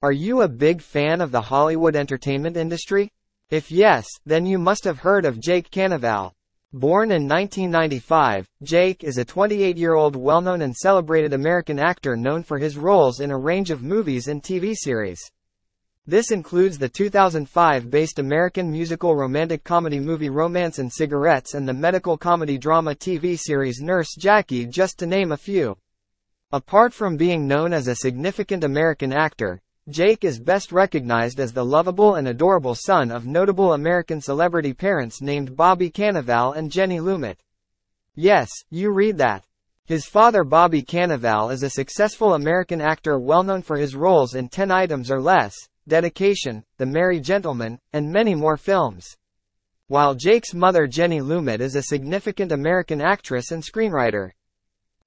Are you a big fan of the Hollywood entertainment industry? If yes, then you must have heard of Jake Cannavale. Born in 1995, Jake is a 28-year-old well-known and celebrated American actor known for his roles in a range of movies and TV series. This includes the 2005-based American musical romantic comedy movie Romance and Cigarettes and the medical comedy drama TV series Nurse Jackie just to name a few. Apart from being known as a significant American actor, Jake is best recognized as the lovable and adorable son of notable American celebrity parents named Bobby Cannavale and Jenny Lumet. Yes, you read that. His father Bobby Cannavale is a successful American actor well known for his roles in 10 Items or Less, Dedication, The Merry Gentleman, and many more films. While Jake's mother Jenny Lumet is a significant American actress and screenwriter.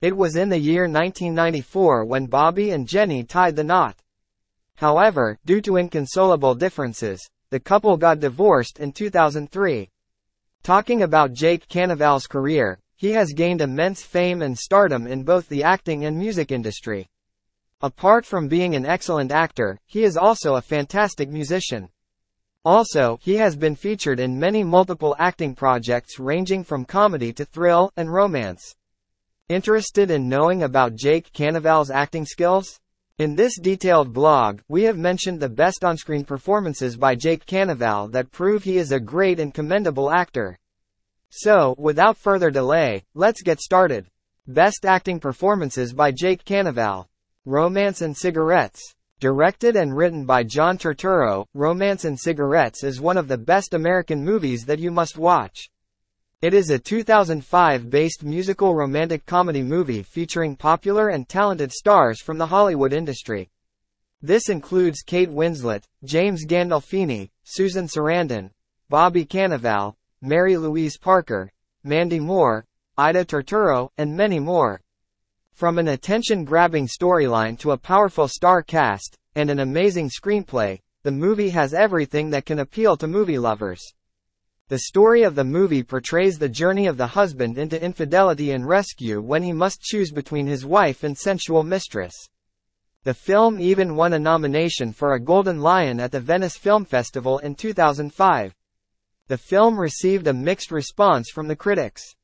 It was in the year 1994 when Bobby and Jenny tied the knot. However, due to inconsolable differences, the couple got divorced in 2003. Talking about Jake Cannavale's career, he has gained immense fame and stardom in both the acting and music industry. Apart from being an excellent actor, he is also a fantastic musician. Also, he has been featured in many multiple acting projects ranging from comedy to thrill and romance. Interested in knowing about Jake Cannavale's acting skills? In this detailed blog, we have mentioned the best on-screen performances by Jake Cannavale that prove he is a great and commendable actor. So, without further delay, let's get started. Best acting performances by Jake Cannavale. Romance and Cigarettes. Directed and written by John Turturro, Romance and Cigarettes is one of the best American movies that you must watch. It is a 2005-based musical romantic comedy movie featuring popular and talented stars from the Hollywood industry. This includes Kate Winslet, James Gandolfini, Susan Sarandon, Bobby Cannavale, Mary Louise Parker, Mandy Moore, Aida Turturro, and many more. From an attention-grabbing storyline to a powerful star cast, and an amazing screenplay, the movie has everything that can appeal to movie lovers. The story of the movie portrays the journey of the husband into infidelity and rescue when he must choose between his wife and sensual mistress. The film even won a nomination for a Golden Lion at the Venice Film Festival in 2005. The film received a mixed response from the critics.